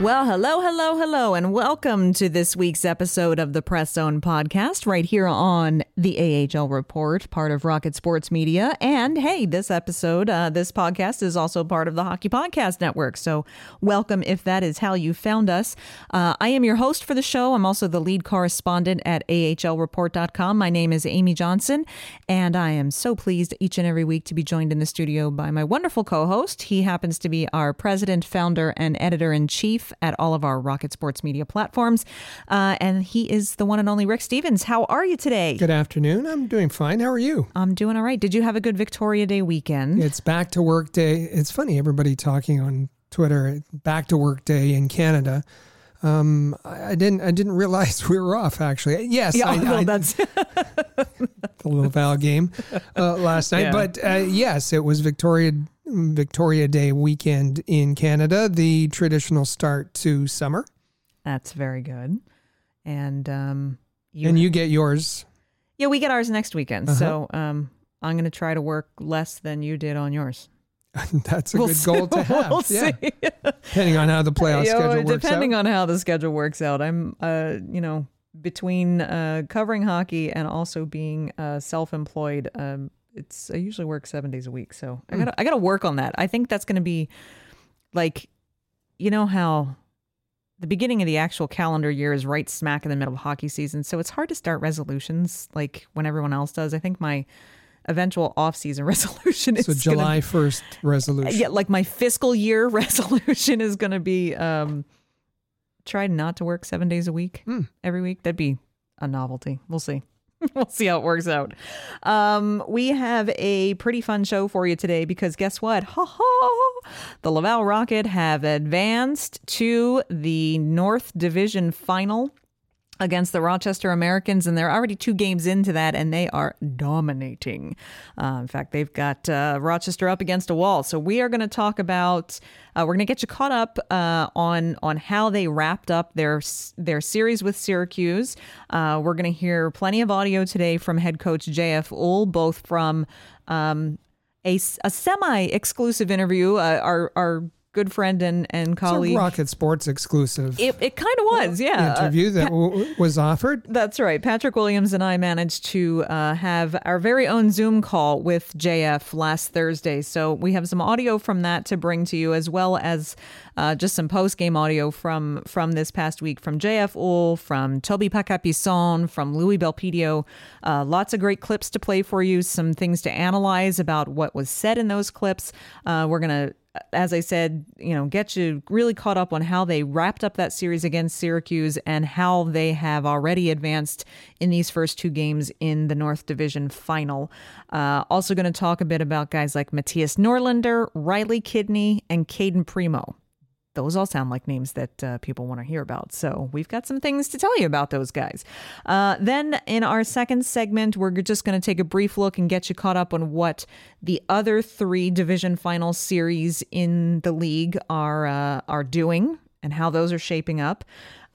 Well, hello, hello, hello, and welcome to this week's episode of the Press Zone podcast right here on the AHL Report, part of Rocket Sports Media. And hey, this episode, uh, this podcast is also part of the Hockey Podcast Network. So welcome if that is how you found us. Uh, I am your host for the show. I'm also the lead correspondent at AHLReport.com. My name is Amy Johnson, and I am so pleased each and every week to be joined in the studio by my wonderful co host. He happens to be our president, founder, and editor in chief at all of our Rocket Sports Media platforms. Uh, and he is the one and only Rick Stephens. How are you today? Good afternoon. I'm doing fine. How are you? I'm doing all right. Did you have a good Victoria Day weekend? It's back to work day. It's funny, everybody talking on Twitter, back to work day in Canada. Um, I I didn't. I didn't realize we were off. Actually, yes. Yeah, I, well, I- that's the Laval game uh, last night. Yeah. But uh, yes, it was Victoria Victoria Day weekend in Canada, the traditional start to summer. that's very good. And um, you, and you get yours. yeah, we get ours next weekend. Uh-huh. So um, I'm going to try to work less than you did on yours. That's a We'll good see. goal to have. We'll yeah. see. Depending on how the playoff You know, schedule works depending out. on how the schedule works out. I'm, uh, you know, between uh, covering hockey and also being uh, self-employed. Um, it's I usually work seven days a week, so I Hmm. gotta I gotta work on that. I think that's gonna be like, you know how the beginning of the actual calendar year is right smack in the middle of hockey season, so it's hard to start resolutions like when everyone else does. I think my eventual off-season resolution is so gonna July first resolution. yeah, like my fiscal year resolution is going to be um try not to work 7 days a week Hmm. every week. That'd be a novelty. We'll see. we'll see how it works out. Um we have a pretty fun show for you today because guess what? Ha ha. The Laval Rocket have advanced to the North Division final against the Rochester Americans, and they're already two games into that, and they are dominating. Uh, in fact, they've got uh, Rochester up against a wall. So we are going to talk about. Uh, we're going to get you caught up uh, on on how they wrapped up their their series with Syracuse. Uh, we're going to hear plenty of audio today from head coach JF Houle, both from. Um, a, a semi-exclusive interview. Uh, our our good friend and and colleague. Rocket Sports exclusive It, it kind of was, yeah. Interview that w- was offered. that's right. Patrick Williams and I managed to uh, have our very own Zoom call with JF last Thursday. So we have some audio from that to bring to you, as well as uh, just some post game audio from from this past week from JF Houle, from Tobie Paquette-Bisson, from Louie Belpedio. Uh, lots of great clips to play for you, some things to analyze about what was said in those clips. Uh, we're going to as I said, you know, get you really caught up on how they wrapped up that series against Syracuse and how they have already advanced in these first two games in the North Division final. Uh, also, going to talk a bit about guys like Mattias Norlinder, Riley Kidney, and Cayden Primeau. Those all sound like names that uh, people want to hear about. So we've got some things to tell you about those guys. Uh, then in our second segment, we're just going to take a brief look and get you caught up on what the other three division final series in the league are uh, are doing and how those are shaping up.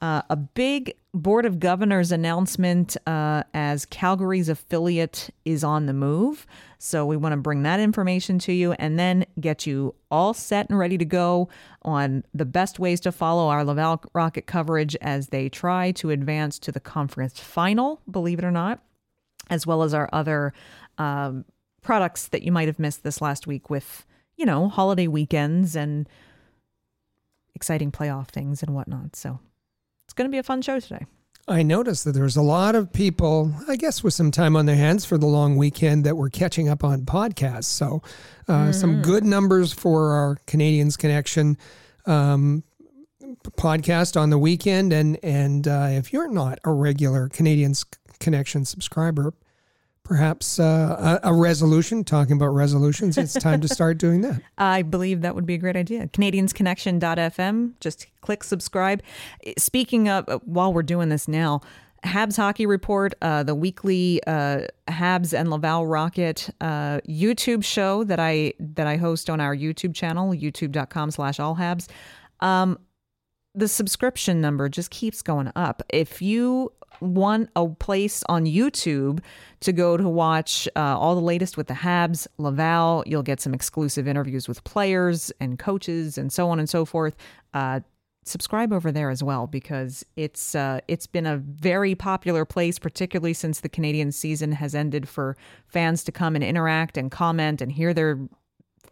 Uh, a big Board of Governors announcement uh, as Calgary's affiliate is on the move. So we want to bring that information to you and then get you all set and ready to go on the best ways to follow our Laval Rocket coverage as they try to advance to the conference final, believe it or not, as well as our other um, products that you might have missed this last week with, you know, holiday weekends and exciting playoff things and whatnot. So it's going to be a fun show today. I noticed that there's a lot of people, I guess, with some time on their hands for the long weekend that were catching up on podcasts. So, uh, mm-hmm. some good numbers for our Canadiens Connection um, podcast on the weekend. And and uh, if you're not a regular Canadiens Connection subscriber, perhaps uh, a, a, resolution, talking about resolutions, it's time to start doing that. I believe that would be a great idea. CanadiensConnection.fm, just click subscribe. Speaking of, uh, while we're doing this now, Habs Hockey Report, uh, the weekly uh, Habs and Laval Rocket uh, YouTube show that I that I host on our YouTube channel, youtube.com slash all Habs. Um, the subscription number just keeps going up. If you want a place on YouTube to go to watch uh, all the latest with the Habs, Laval. You'll get some exclusive interviews with players and coaches and so on and so forth. Uh, subscribe over there as well because it's uh, it's been a very popular place, particularly since the Canadiens season has ended, for fans to come and interact and comment and hear their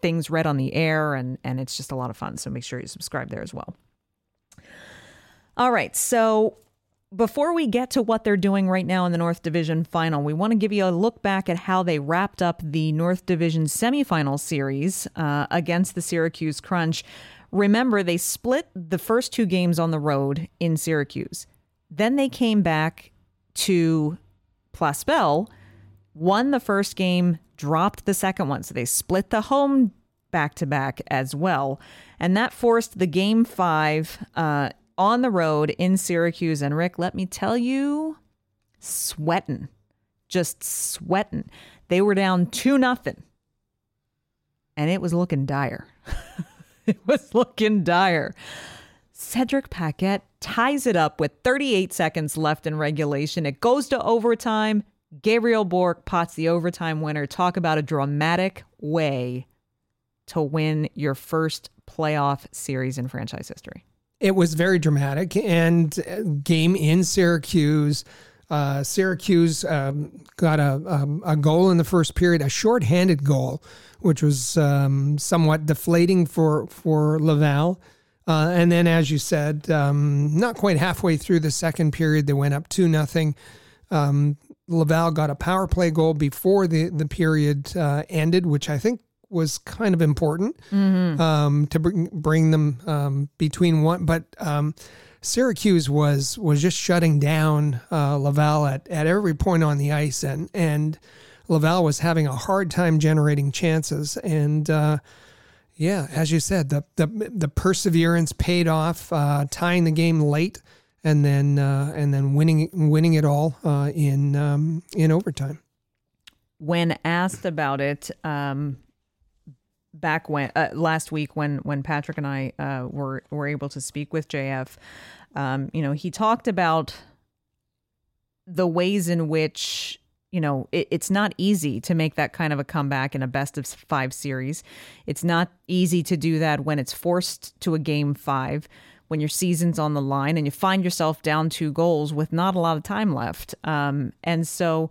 things read on the air, and and it's just a lot of fun. So make sure you subscribe there as well. All right, so before we get to what they're doing right now in the North Division final, we want to give you a look back at how they wrapped up the North Division semifinal series uh, against the Syracuse Crunch. Remember, they split the first two games on the road in Syracuse. Then they came back to Place Bell, won the first game, dropped the second one. So they split the home back to back as well. And that forced the game five uh, on the road in Syracuse. And Rick, let me tell you, sweating, just sweating. They were down 2 nothing, and it was looking dire. it was looking dire. Cedric Paquette ties it up with 38 seconds left in regulation. It goes to overtime. Gabriel Bourque pots the overtime winner. Talk about a dramatic way to win your first playoff series in franchise history. It was very dramatic and uh, game in Syracuse. Uh, Syracuse um, got a, um, a goal in the first period, a shorthanded goal, which was um, somewhat deflating for for Laval. Uh, and then, as you said, um, not quite halfway through the second period, they went up two nothing. Um, Laval got a power play goal before the the period uh, ended, which I think was kind of important mm-hmm. um, to bring bring them um, between one. But um, Syracuse was was just shutting down uh, Laval at, at every point on the ice, and and Laval was having a hard time generating chances. And uh, yeah, as you said, the the the perseverance paid off, uh, tying the game late. And then, uh, and then winning, winning it all uh, in um, in overtime when asked about it, um, back when uh, last week when when Patrick and I uh, were were able to speak with JF, um, you know, he talked about the ways in which you know it, it's not easy to make that kind of a comeback in a best of five series. It's not easy to do that when it's forced to a game five. When your season's on the line and you find yourself down two goals with not a lot of time left. Um, and so,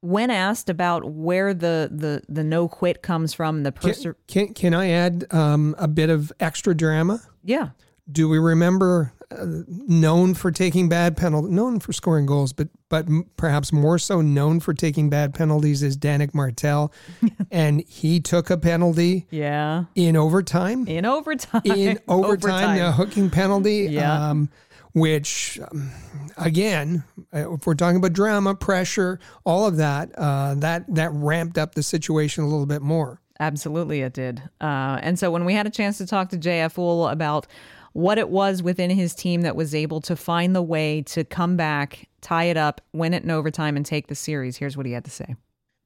when asked about where the the the no quit comes from, the person can, can, can I add um, a bit of extra drama? Yeah. Do we remember uh, known for taking bad penalties, known for scoring goals, but but perhaps more so known for taking bad penalties is Danick Martel, and he took a penalty. Yeah. In overtime. In overtime. In overtime, overtime. a hooking penalty. Yeah. Um, which, um, again, uh, if we're talking about drama, pressure, all of that, uh, that that ramped up the situation a little bit more. Absolutely, it did. Uh, and so when we had a chance to talk to JF Houle about what it was within his team that was able to find the way to come back, tie it up, win it in overtime, and take the series, here's what he had to say.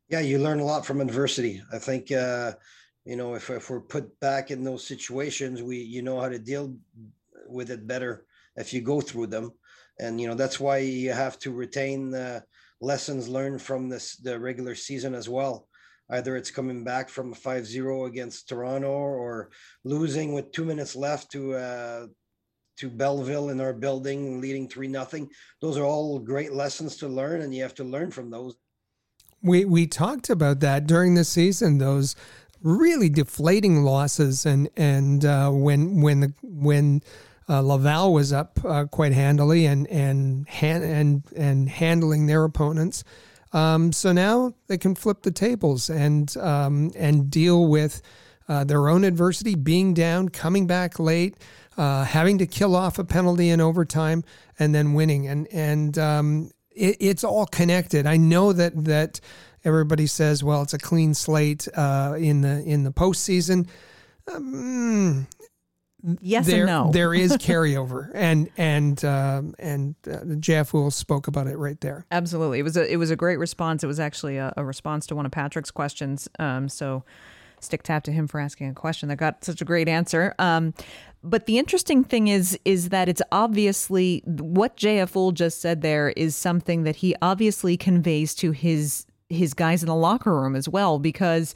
Yeah, you learn a lot from adversity. I think, uh, you know, if, if we're put back in those situations, we you know how to deal with it better if you go through them. And you know that's why you have to retain the lessons learned from this the regular season as well. Either it's coming back from a 5-0 against Toronto or losing with two minutes left to uh, to Belleville in our building, leading three nothing. Those are all great lessons to learn, and you have to learn from those. We we talked about that during the season. Those really deflating losses, and and uh, when when the when uh, Laval was up uh, quite handily and and and and handling their opponents. Um, so now they can flip the tables and um, and deal with uh, their own adversity, being down, coming back late, uh, having to kill off a penalty in overtime, and then winning. And and um, it, it's all connected. I know that that everybody says, well, it's a clean slate uh, in the in the postseason. Um, yes there, and no. there is carryover, and and um, and uh, JF Houle spoke about it right there. Absolutely, it was a it was a great response. It was actually a, a response to one of Patrick's questions. Um, so stick tap to him for asking a question that got such a great answer. Um, but the interesting thing is is that it's obviously what JF just said there is something that he obviously conveys to his his guys in the locker room as well because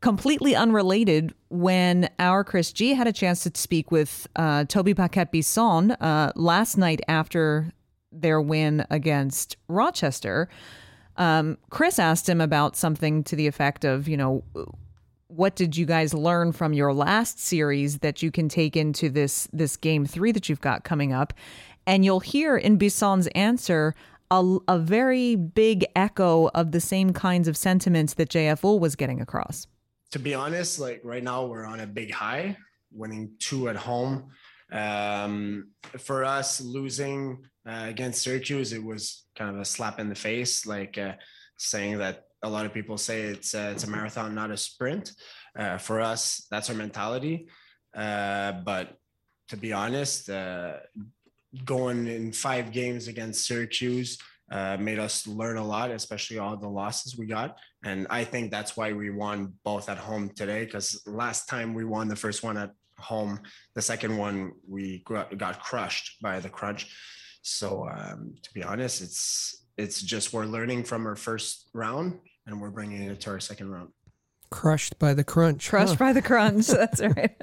completely unrelated when our Chris G had a chance to speak with uh, Tobie Paquette Bisson uh, last night after their win against Rochester. Um, Chris asked him about something to the effect of, you know, what did you guys learn from your last series that you can take into this this game three that you've got coming up? And you'll hear in Bisson's answer a, a very big echo of the same kinds of sentiments that JF Houle was getting across. To be honest, like right now we're on a big high, winning two at home. Um, for us, losing uh, against Syracuse, it was kind of a slap in the face, like uh, saying that a lot of people say it's uh, it's a marathon, not a sprint. Uh, for us, that's our mentality. Uh, but to be honest, uh, going in five games against Syracuse made us learn a lot, especially all the losses we got. And I think that's why we won both at home today. Because last time we won the first one at home, the second one we got crushed by the crunch. So um, to be honest, it's it's just we're learning from our first round and we're bringing it to our second round. Crushed by the crunch. Crushed huh? by the crunch. That's right.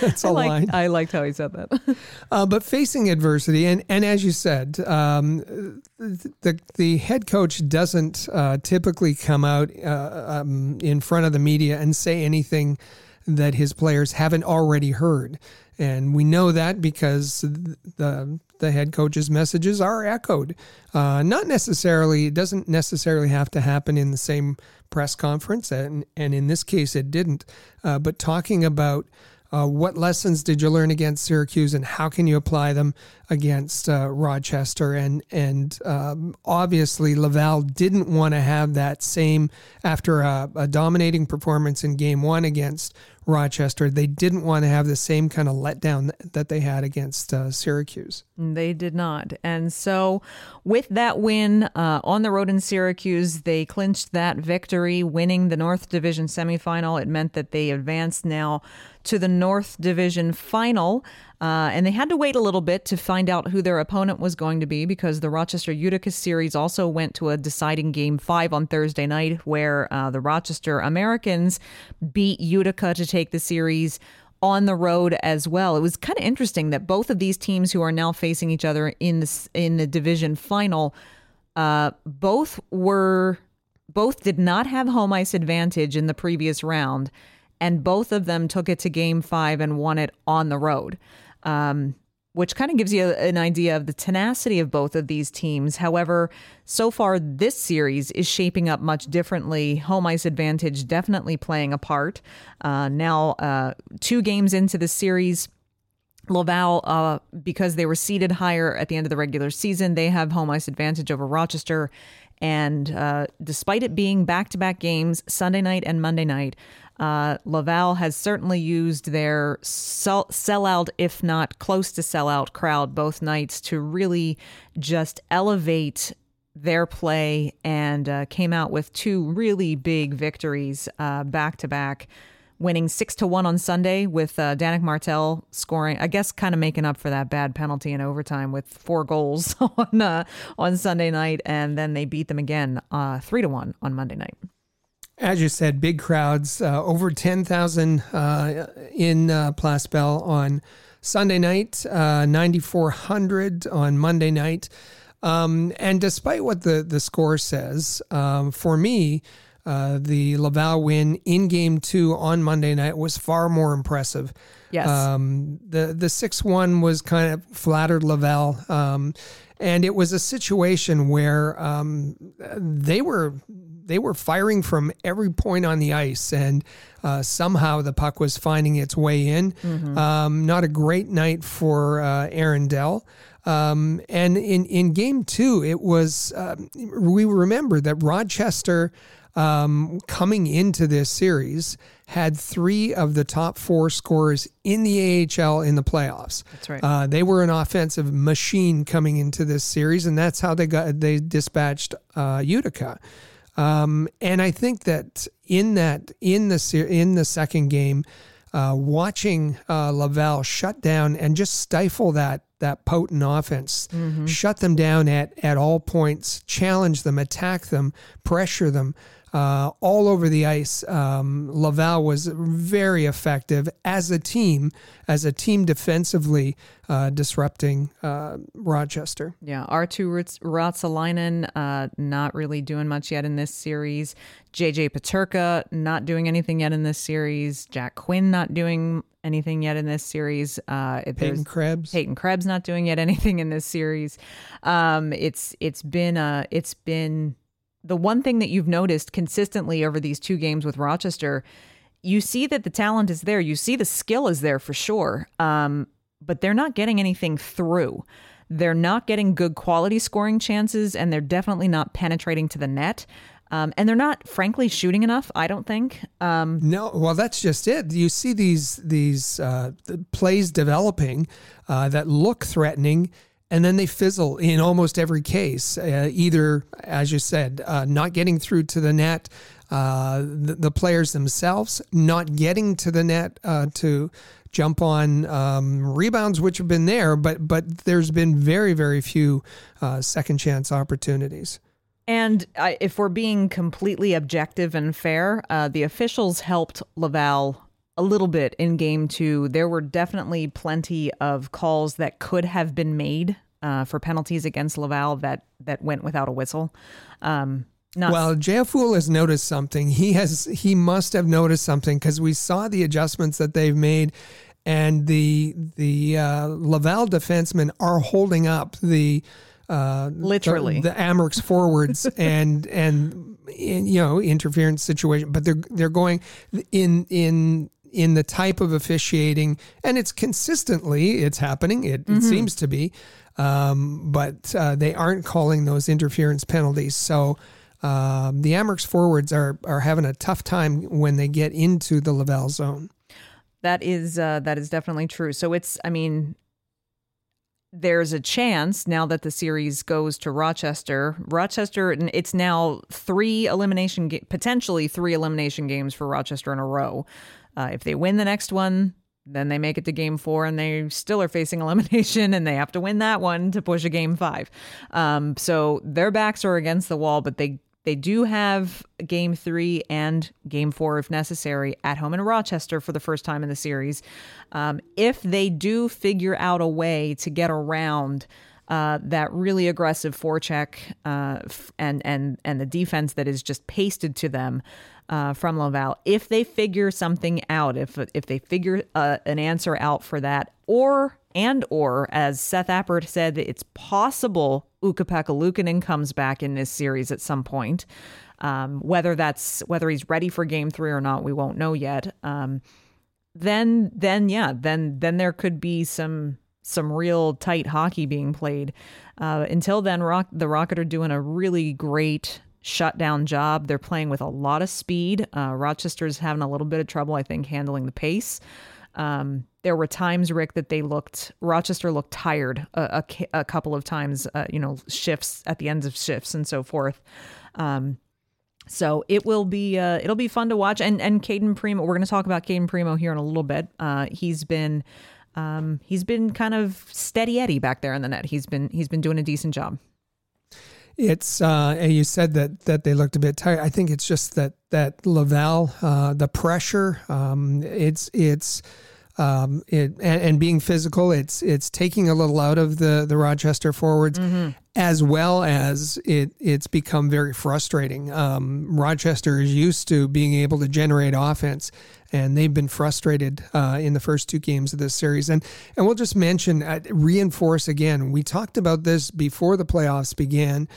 That's a I line. I liked how he said that. uh, but facing adversity, and, and as you said, um, the the head coach doesn't uh, typically come out uh, um, in front of the media and say anything that his players haven't already heard. And we know that because the the head coach's messages are echoed. Uh, not necessarily, it doesn't necessarily have to happen in the same press conference, and, and in this case it didn't. Uh, but talking about uh, what lessons did you learn against Syracuse, and how can you apply them against uh, Rochester? And and um, obviously Laval didn't want to have that same after a, a dominating performance in Game One against Rochester. They didn't want to have the same kind of letdown that they had against uh, Syracuse. They did not. And so, with that win uh, on the road in Syracuse, they clinched that victory, winning the North Division semifinal. It meant that they advanced now to the North Division final. Uh, and they had to wait a little bit to find out who their opponent was going to be because the Rochester Utica series also went to a deciding game five on Thursday night, where uh, the Rochester Americans beat Utica to take the series on the road as well. It was kind of interesting that both of these teams who are now facing each other in the in the division final, uh, both were both did not have home ice advantage in the previous round, and both of them took it to game five and won it on the road um, which kind of gives you an idea of the tenacity of both of these teams. However, so far this series is shaping up much differently. Home ice advantage definitely playing a part. Uh, now, uh, two games into the series. Laval, uh, because they were seeded higher at the end of the regular season, they have home ice advantage over Rochester. And uh, despite it being back to back games, Sunday night and Monday night, uh, Laval has certainly used their sell- sellout, if not close to sellout crowd both nights to really just elevate their play and uh, came out with two really big victories back to back winning six to one on Sunday with uh, Danick Martel scoring. I guess kind of making up for that bad penalty in overtime with four goals on uh, on Sunday night, and then they beat them again uh, three to one on Monday night. As you said, big crowds, uh, over 10,000 uh, in uh, Place Bell on Sunday night, uh, 9,400 on Monday night. Um, and despite what the, the score says, um, for me, uh, the Laval win in game two on Monday night was far more impressive. Yes. Um, the the six one was kind of flattered Laval, um, and it was a situation where um, they were they were firing from every point on the ice, and uh, somehow the puck was finding its way in. Um, not a great night for uh, Aaron Dell. Um, and in, in game two, it was, uh, we remember that Rochester um, coming into this series had three of the top four scorers in the AHL in the playoffs. That's right. Uh, they were an offensive machine coming into this series, and that's how they got they dispatched uh, Utica. Um, and I think that in that in the in the second game, uh, watching uh, Laval shut down and just stifle that that potent offense, shut them down at at all points, challenge them, attack them, pressure them. Uh, all over the ice, um, Laval was very effective as a team, as a team defensively, uh, disrupting uh, Rochester. Yeah, Arttu Ruotsalainen uh, not really doing much yet in this series. JJ Peterka not doing anything yet in this series. Jack Quinn not doing anything yet in this series. Uh, Peyton Krebs. Peyton Krebs not doing yet anything in this series. Um, it's it's been uh, it's been the one thing that you've noticed consistently over these two games with Rochester. You see that the talent is there. You see the skill is there for sure. Um, but they're not getting anything through. They're not getting good quality scoring chances, and they're definitely not penetrating to the net. Um, and they're not, frankly, shooting enough. I don't think. Um, No, well, that's just it. You see these these uh, plays developing uh, that look threatening, and then they fizzle in almost every case. Uh, either, as you said, uh, not getting through to the net, uh, the, the players themselves not getting to the net uh, to jump on um, rebounds, which have been there, but but there's been very very few uh, second chance opportunities. And if we're being completely objective and fair, uh, the officials helped Laval a little bit in game two. There were definitely plenty of calls that could have been made uh, for penalties against Laval that that went without a whistle. Um, not Well, JF Houle has noticed something. He has he must have noticed something because we saw the adjustments that they've made, and the the uh, Laval defensemen are holding up the uh, Literally. the, the Amerks forwards and and in, you know interference situation, but they're they're going in in in the type of officiating, and it's consistently it's happening. It, it seems to be, um, but uh, they aren't calling those interference penalties. So um, the Amerks forwards are are having a tough time when they get into the Laval zone. That is uh, that is definitely true. So it's I mean there's a chance now that the series goes to Rochester. Rochester it's now three elimination potentially three elimination games for Rochester in a row. Uh, if they win the next one, then they make it to game four and they still are facing elimination and they have to win that one to push a game five. Um, so their backs are against the wall, but they they do have game three and game four, if necessary, at home in Rochester for the first time in the series. Um, if they do figure out a way to get around uh, that really aggressive forecheck uh, and and and the defense that is just pasted to them uh, from Laval, if they figure something out, if if they figure uh, an answer out for that, or and or as Seth Appert said, it's possible Ukapeka comes back in this series at some point. Um, whether that's whether he's ready for Game Three or not, we won't know yet. Um, then then yeah, then then there could be some some real tight hockey being played. Uh, until then, Rock the Rocket are doing a really great shutdown job. They're playing with a lot of speed. Uh, Rochester's having a little bit of trouble, I think, handling the pace. Um, there were times, Rick, that they looked Rochester looked tired a, a, a couple of times. Uh, you know, shifts at the ends of shifts and so forth. Um, So it will be uh, it'll be fun to watch. And and Cayden Primeau, we're going to talk about Cayden Primeau here in a little bit. Uh, he's been um, he's been kind of steady Eddie back there in the net. He's been he's been doing a decent job. It's uh, and you said that that they looked a bit tired. I think it's just that that Laval, uh, the pressure. Um, it's it's um, it and, and, being physical. It's it's taking a little out of the the Rochester forwards, mm-hmm. as well as it it's become very frustrating. Um, Rochester is used to being able to generate offense, and they've been frustrated uh, in the first two games of this series. And and we'll just mention uh, reinforce again. We talked about this before the playoffs began.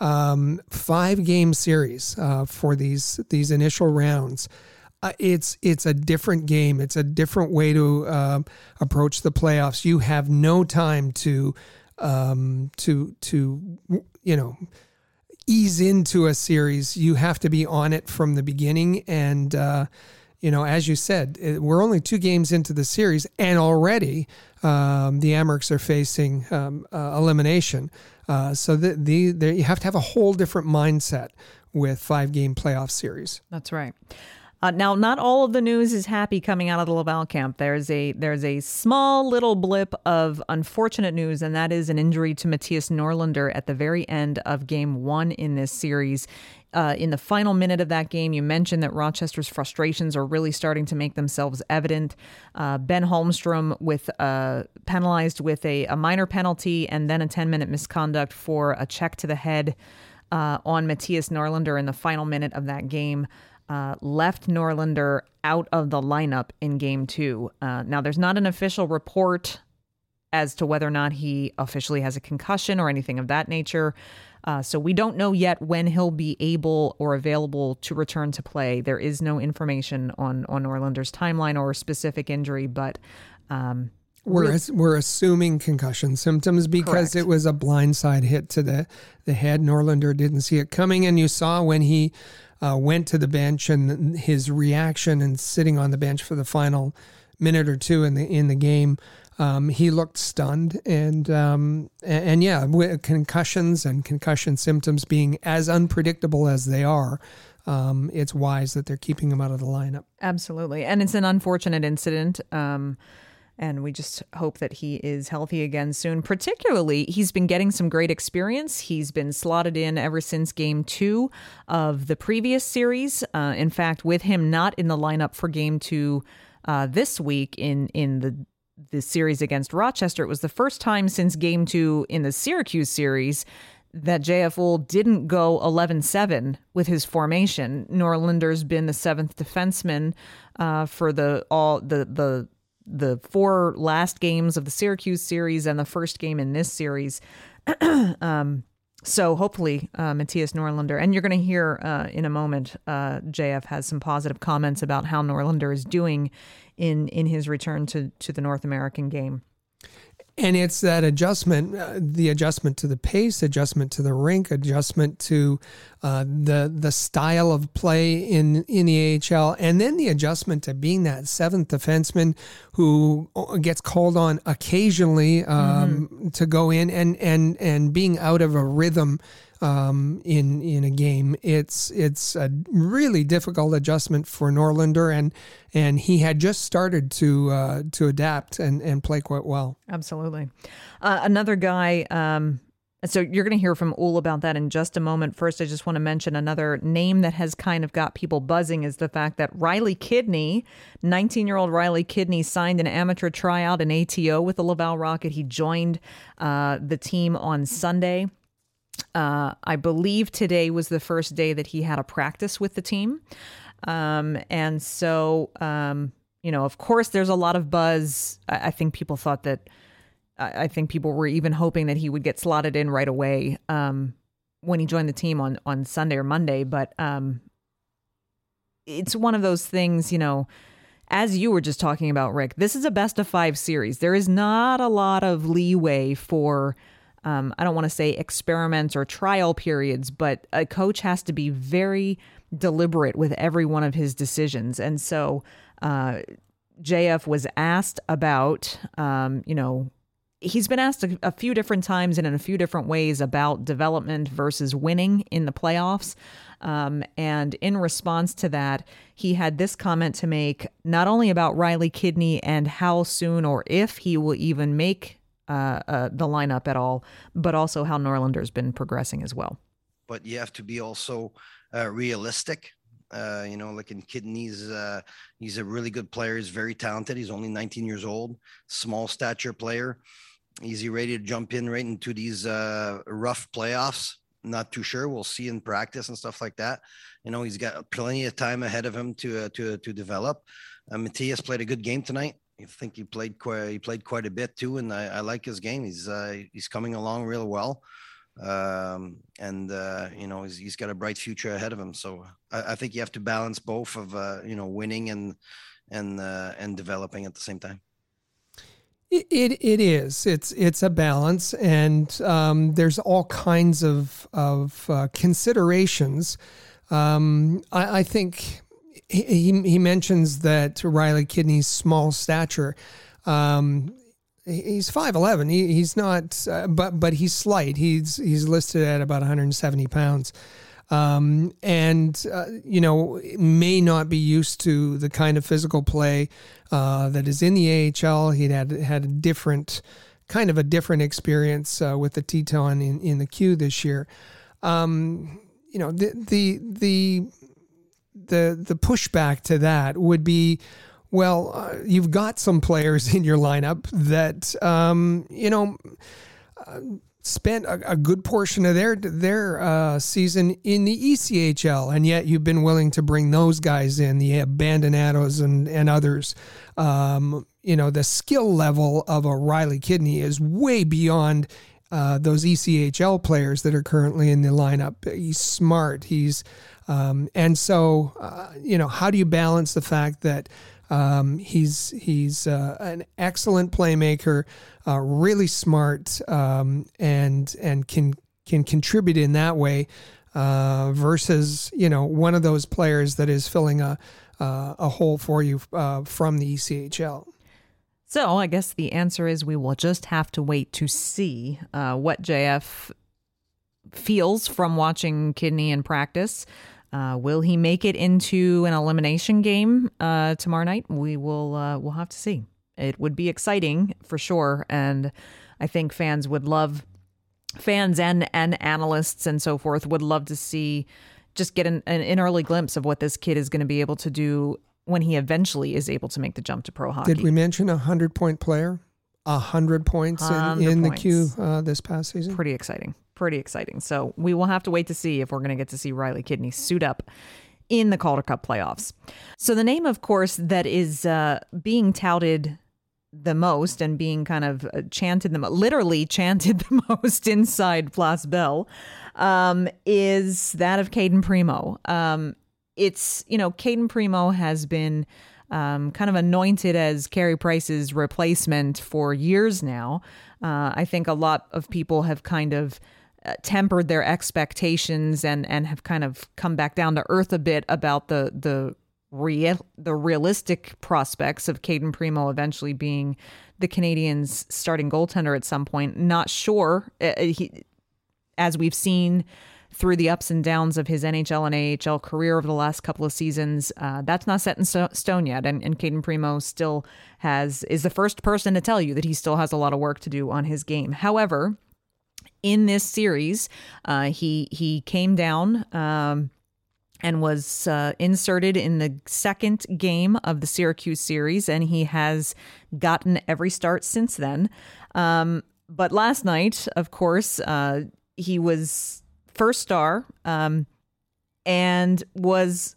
Um, five game series uh, for these these initial rounds uh, it's it's a different game. It's a different way to uh, approach the playoffs. You have no time to um, to to you know ease into a series. You have to be on it from the beginning. And uh, you know, as you said, we're only two games into the series, and already um, the Amerks are facing um, uh, elimination. Uh, so the, the, the you have to have a whole different mindset with five game playoff series. That's right. Uh, now, not all of the news is happy coming out of the Laval camp. There's a there's a small little blip of unfortunate news, and that is an injury to Mattias Norlinder at the very end of Game One in this series. Uh, in the final minute of that game, you mentioned that Rochester's frustrations are really starting to make themselves evident. Uh, ben Holmstrom with uh, penalized with a, a, minor penalty and then a 10 minute misconduct for a check to the head uh, on Mattias Norlinder in the final minute of that game uh, left Norlinder out of the lineup in game two. Uh, now, there's not an official report as to whether or not he officially has a concussion or anything of that nature. Uh, so we don't know yet when he'll be able or available to return to play. There is no information on on Norlinder's timeline or specific injury, but um, we're we're assuming concussion symptoms because Correct. it was a blindside hit to the the head. Norlinder didn't see it coming, and you saw when he uh, went to the bench and his reaction and sitting on the bench for the final minute or two in the in the game. Um, he looked stunned, and um, and, and yeah, concussions and concussion symptoms being as unpredictable as they are, um, it's wise that they're keeping him out of the lineup. Absolutely, and it's an unfortunate incident. Um, and we just hope that he is healthy again soon. Particularly, he's been getting some great experience. He's been slotted in ever since game two of the previous series. Uh, in fact, with him not in the lineup for game two uh, this week in in the the series against Rochester, it was the first time since game two in the Syracuse series that JF didn't go 11 7 with his formation. Norlinder's been the seventh defenseman uh, for the all the the the four last games of the Syracuse series and the first game in this series. um, so hopefully, uh, Mattias Norlinder, and you're going to hear uh, in a moment, uh, JF has some positive comments about how Norlinder is doing in in his return to to the North American game and it's that adjustment uh, the adjustment to the pace adjustment to the rink adjustment to uh, the the style of play in in the AHL and then the adjustment to being that seventh defenseman who uh, gets called on occasionally um, mm-hmm. to go in and and and being out of a rhythm um, in in a game. It's it's a really difficult adjustment for Norlinder, and and he had just started to uh, to adapt and and play quite well. Absolutely, uh, another guy. Um, so you're going to hear from Houle about that in just a moment. First, I just want to mention another name that has kind of got people buzzing is the fact that Riley Kidney, 19-year-old Riley Kidney, signed an amateur tryout in ATO with the Laval Rocket. He joined uh, the team on Sunday. Uh, I believe today was the first day that he had a practice with the team. Um, and so, um, you know, of course, there's a lot of buzz. I, I think people thought that, I, I, think people were even hoping that he would get slotted in right away um, when he joined the team on, on Sunday or Monday. But um, it's one of those things, you know, as you were just talking about, Rick, this is a best of five series. There is not a lot of leeway for um, I don't want to say experiments or trial periods, but a coach has to be very deliberate with every one of his decisions. And so uh, JF was asked about, um, you know, he's been asked a, a, few different times and in a few different ways about development versus winning in the playoffs. Um, and in response to that, he had this comment to make not only about Riley Kidney and how soon or if he will even make uh, uh, the lineup at all, but also how Norlinder's been progressing as well. But you have to be also uh, realistic. Uh, you know, like in Kidney's, uh, he's a really good player. He's very talented. He's only 19 years old, small stature player. Is he ready to jump in right into these uh, rough playoffs? Not too sure. We'll see in practice and stuff like that. You know, he's got plenty of time ahead of him to to to develop. Mattias played a good game tonight. I think he played quite he played quite a bit too, and I, I like his game. He's uh, he's coming along real well, um, and uh, you know he's, he's got a bright future ahead of him. So I, I think you have to balance both of uh, you know winning and and uh, and developing at the same time. It, it, it is. It's it's a balance, and um, there's all kinds of of uh, considerations. Um, I, I, think he he mentions that Riley Kidney's small stature. Um, he's five eleven. He, he's not, uh, but but he's slight. He's he's listed at about 170 pounds um, and uh, you know may not be used to the kind of physical play uh, that is in the AHL. He'd had had a different kind of a different experience uh, with the Titan in, in the Q this year. Um, you know the the the the the pushback to that would be. Well, uh, you've got some players in your lineup that, um, you know, uh, spent a, a, good portion of their their uh, season in the ECHL, and yet you've been willing to bring those guys in, the Abandonados and and others. Um, you know, the skill level of a Riley Kidney is way beyond uh, those ECHL players that are currently in the lineup. He's smart. He's um, and so uh, you know, how do you balance the fact that um, he's he's uh, an excellent playmaker, uh, really smart, um, and and can can contribute in that way. Uh, versus you know one of those players that is filling a uh, a hole for you uh, from the ECHL. So I guess the answer is we will just have to wait to see what JF feels from watching Kidney in practice. Uh, will he make it into an elimination game uh, tomorrow night? We will. Uh, we'll have to see. It would be exciting for sure, and I think fans would love fans and and analysts and so forth would love to see just get an, an early glimpse of what this kid is going to be able to do when he eventually is able to make the jump to pro hockey. Did we mention a hundred point player? A hundred points in, in points. the Q uh, this past season. Pretty exciting pretty exciting. So we will have to wait to see if we're going to get to see Riley Kidney suit up in the Calder Cup playoffs. So the name, of course, that is uh, being touted the most and being kind of uh, chanted the most, literally chanted the most inside Place Bell um, is that of Cayden Primeau. Um, it's you know Cayden Primeau has been um, kind of anointed as Carey Price's replacement for years now. Uh, I think a lot of people have kind of uh, tempered their expectations and and have kind of come back down to earth a bit about the the real the realistic prospects of Cayden Primeau eventually being the Canadiens' starting goaltender at some point. Not sure, uh, uh he, as we've seen through the ups and downs of his NHL and AHL career over the last couple of seasons. Uh, that's not set in stone yet, and, and Cayden Primeau still has is the first person to tell you that he still has a lot of work to do on his game. However, in this series. Uh, he he came down. Um, and was uh, inserted in the second game of the Syracuse series, and he has gotten every start since then. Um, but last night, of course, uh, he was first star um, and was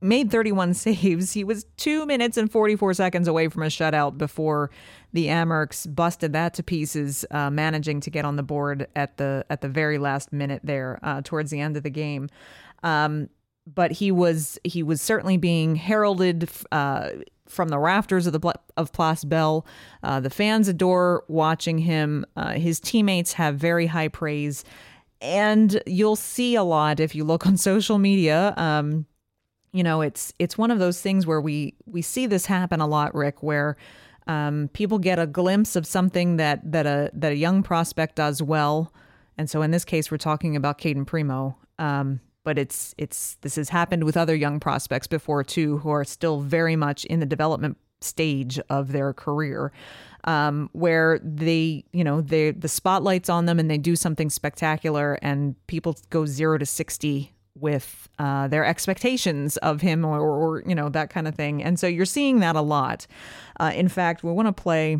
made 31 saves. He was two minutes and 44 seconds away from a shutout before the Amerks busted that to pieces, uh, managing to get on the board at the at the very last minute there uh, towards the end of the game. Um, but he was he was certainly being heralded uh, from the rafters of the of Place Bell. Uh, the fans adore watching him. Uh, his teammates have very high praise, and you'll see a lot if you look on social media. Um, you know, it's it's one of those things where we we see this happen a lot, Rick, where um, people get a glimpse of something that that a that a young prospect does well, and so in this case, we're talking about Cayden Primeau. Um, but it's it's this has happened with other young prospects before too, who are still very much in the development stage of their career um, where they, you know, they the spotlight's on them and they do something spectacular, and people go zero to sixty with uh, their expectations of him, or, or, you know that kind of thing. And so you're seeing that a lot. Uh, in fact, we want to play.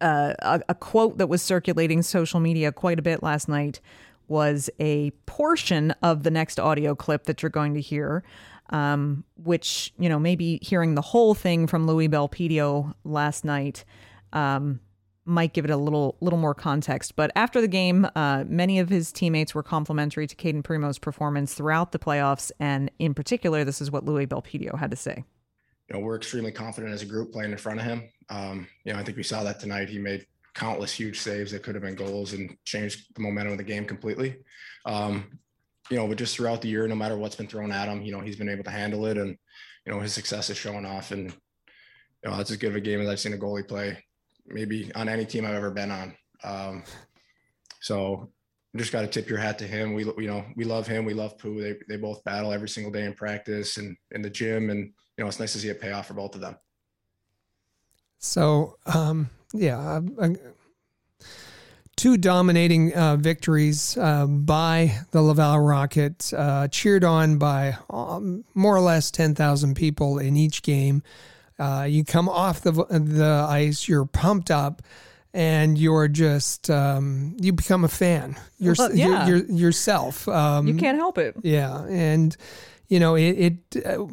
Uh, a, a quote that was circulating social media quite a bit last night was a portion of the next audio clip that you're going to hear um, which, you know, maybe hearing the whole thing from Louie Belpedio last night um, might give it a little little more context. But after the game, uh, many of his teammates were complimentary to Cayden Primeau's performance throughout the playoffs, and in particular, this is what Louie Belpedio had to say. You know, we're extremely confident as a group playing in front of him. Um, you know, I think we saw that tonight. He made countless huge saves that could have been goals and changed the momentum of the game completely. Um, you know, but just throughout the year, no matter what's been thrown at him, you know, he's been able to handle it and, you know, his success is showing off. And, you know, that's as good of a game as I've seen a goalie play, maybe on any team I've ever been on. Um, so just got to tip your hat to him. We, you know, we love him. We love Pooh. They, they both battle every single day in practice and in the gym. And, you know, it's nice to see it pay off for both of them. So, um, yeah, I, two dominating uh, victories uh, by the Laval Rocket, uh, cheered on by um, more or less 10,000 people in each game. Uh, you come off the, the ice, you're pumped up, and you're just, um, you become a fan you're, well, yeah. you're, you're, yourself. Um, you can't help it. Yeah. And, you know, it, it uh,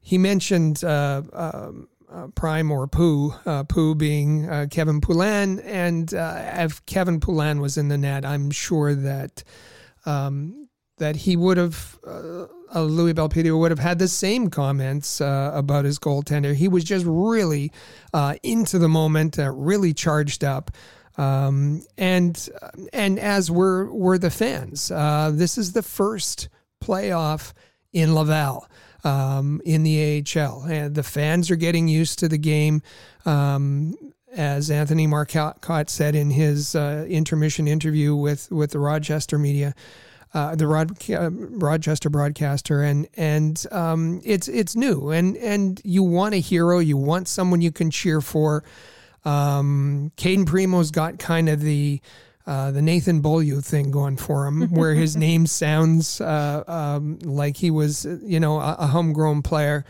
he mentioned, uh, um, uh, Prime or Pooh, uh, Pooh being uh, Kevin Poulin. And uh, if Kevin Poulin was in the net, I'm sure that um, that he would have, uh, uh, Louie Belpedio would have had the same comments about his goaltender. He was just really into the moment, really charged up. Um, and and as we're we're the fans, this is the first playoff in Laval um, in the AHL. And the fans are getting used to the game. Um, as Anthony Marcotte said in his uh, intermission interview with, with the Rochester media, uh, the Rod, uh, Rochester broadcaster, and and um, it's it's new, and and you want a hero, you want someone you can cheer for. Um, Cayden Primeau's got kind of the uh, the Nathan Beaulieu thing going for him, where his name sounds uh, um, like he was, you know, a, a homegrown player.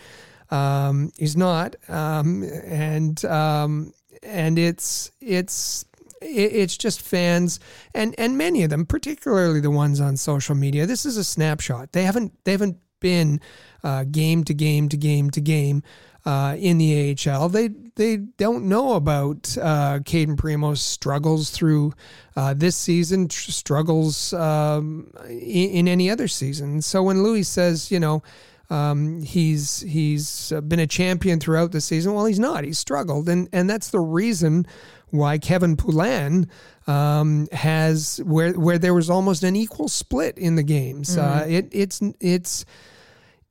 Um, he's not, um, and um, and it's it's it's just fans and and many of them, particularly the ones on social media. This is a snapshot. They haven't they haven't been uh, game to game to game to game uh, in the AHL. They they don't know about uh, Cayden Primeau's struggles through uh, this season, tr- struggles um, in, in, any other season. So when Louie says, you know, um, he's he's been a champion throughout the season, well, he's not. He's struggled, and and that's the reason why Kevin Poulin um, has where where there was almost an equal split in the games. Mm-hmm. Uh, it it's it's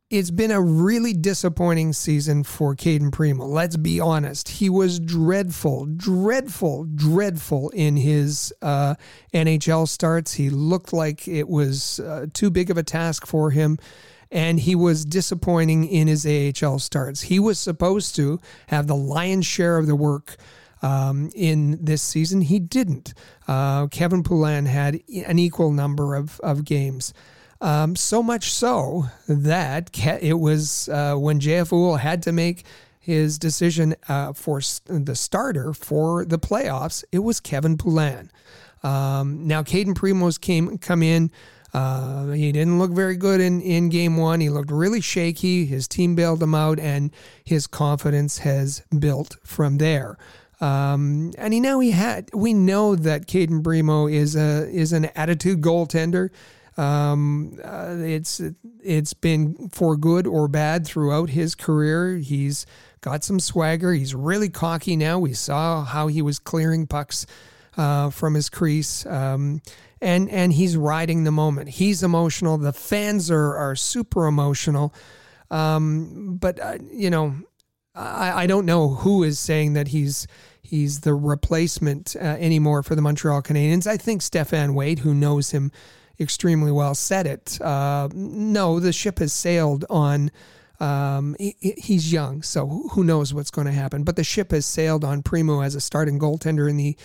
it's been a really disappointing season for Cayden Primeau. Let's be honest. He was dreadful, dreadful, dreadful in his uh, NHL starts. He looked like it was uh, too big of a task for him. And he was disappointing in his AHL starts. He was supposed to have the lion's share of the work um, in this season. He didn't. Uh, Kevin Poulin had an equal number of, of games. Um, so much so that it was uh, when JF had to make his decision uh, for the starter for the playoffs, it was Kevin Poulin. Um, now, Cayden Primeau's came come in. Uh, he didn't look very good in, in game one. He looked really shaky. His team bailed him out, and his confidence has built from there. Um, and he now he had we know that Cayden Primeau is a is an attitude goaltender. Um, uh, it's it's been for good or bad throughout his career. He's got some swagger. He's really cocky now. We saw how he was clearing pucks uh, from his crease, um, and and he's riding the moment. He's emotional. The fans are are super emotional. Um, but uh, you know, I, I don't know who is saying that he's he's the replacement uh, anymore for the Montreal Canadiens. I think Stéphane Waite, who knows him extremely well, said it. Uh, no, the ship has sailed on. Um, he, he's young, so who knows what's going to happen. But the ship has sailed on Primeau as a starting goaltender in the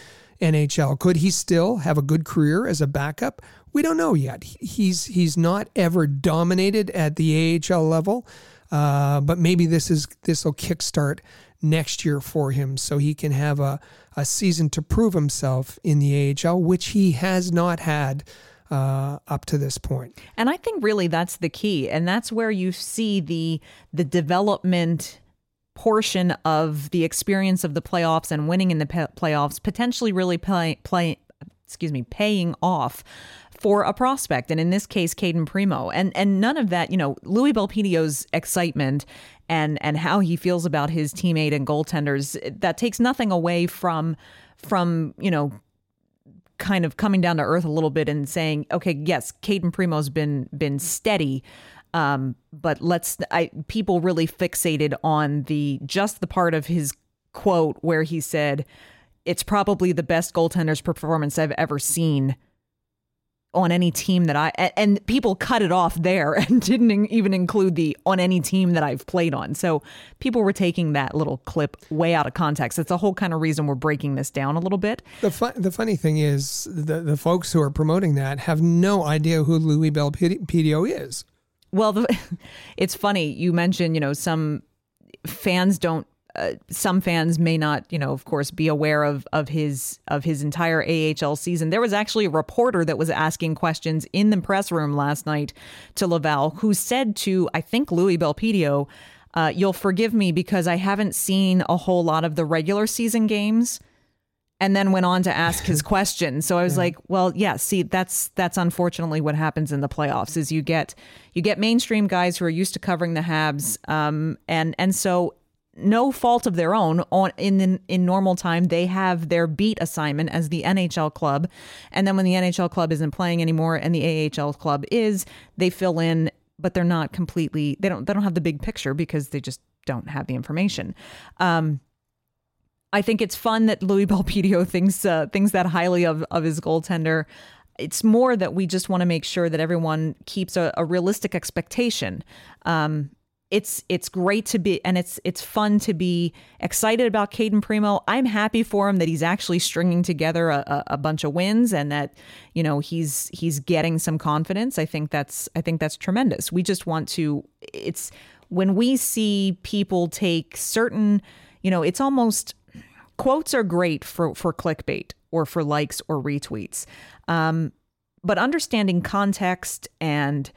NHL. Could he still have a good career as a backup? We don't know yet. He's he's not ever dominated at the AHL level. Uh, but maybe this is this will kickstart next year for him, so he can have a a season to prove himself in the AHL, which he has not had. Uh, up to this point. And I think really that's the key, and that's where you see the the development portion of the experience of the playoffs and winning in the playoffs potentially really play, play excuse me paying off for a prospect, and in this case, Cayden Primeau. And and none of that, you know, Louie Belpedio's excitement and and how he feels about his teammate and goaltenders, that takes nothing away from from you know kind of coming down to earth a little bit and saying, okay, yes, Cayden Primeau's been been steady. Um, but let's I people really fixated on the just the part of his quote where he said, It's probably the best goaltender's performance I've ever seen on any team that I and people cut it off there and didn't even include the on any team that I've played on. So people were taking that little clip way out of context. It's the whole kind of reason we're breaking this down a little bit. The fu- the funny thing is the the folks who are promoting that have no idea who Louie Belpedio is. Well, the, it's funny you mentioned, you know, some fans don't uh, some fans may not, you know, of course, be aware of of his of his entire AHL season. There was actually a reporter that was asking questions in the press room last night to Laval, who said to I think Louie Belpedio, uh, "You'll forgive me because I haven't seen a whole lot of the regular season games." And then went on to ask his question. So I was yeah. like, "Well, yeah. See, that's that's unfortunately what happens in the playoffs. Is you get you get mainstream guys who are used to covering the Habs, um, and and so no fault of their own on in in normal time they have their beat assignment as the NHL club. And then when the NHL club isn't playing anymore and the AHL club is they fill in but they're not completely they don't they don't have the big picture because they just don't have the information. Um, I think it's fun that Louie Belpedio thinks uh, thinks that highly of of his goaltender. It's more that we just want to make sure that everyone keeps a, a realistic expectation. Um, it's it's great to be and it's it's fun to be excited about Cayden Primeau. I'm happy for him that he's actually stringing together a, a, bunch of wins and that you know he's he's getting some confidence. I think that's I think that's tremendous. We just want to it's when we see people take certain you know it's almost quotes are great for for clickbait or for likes or retweets, um, but understanding context and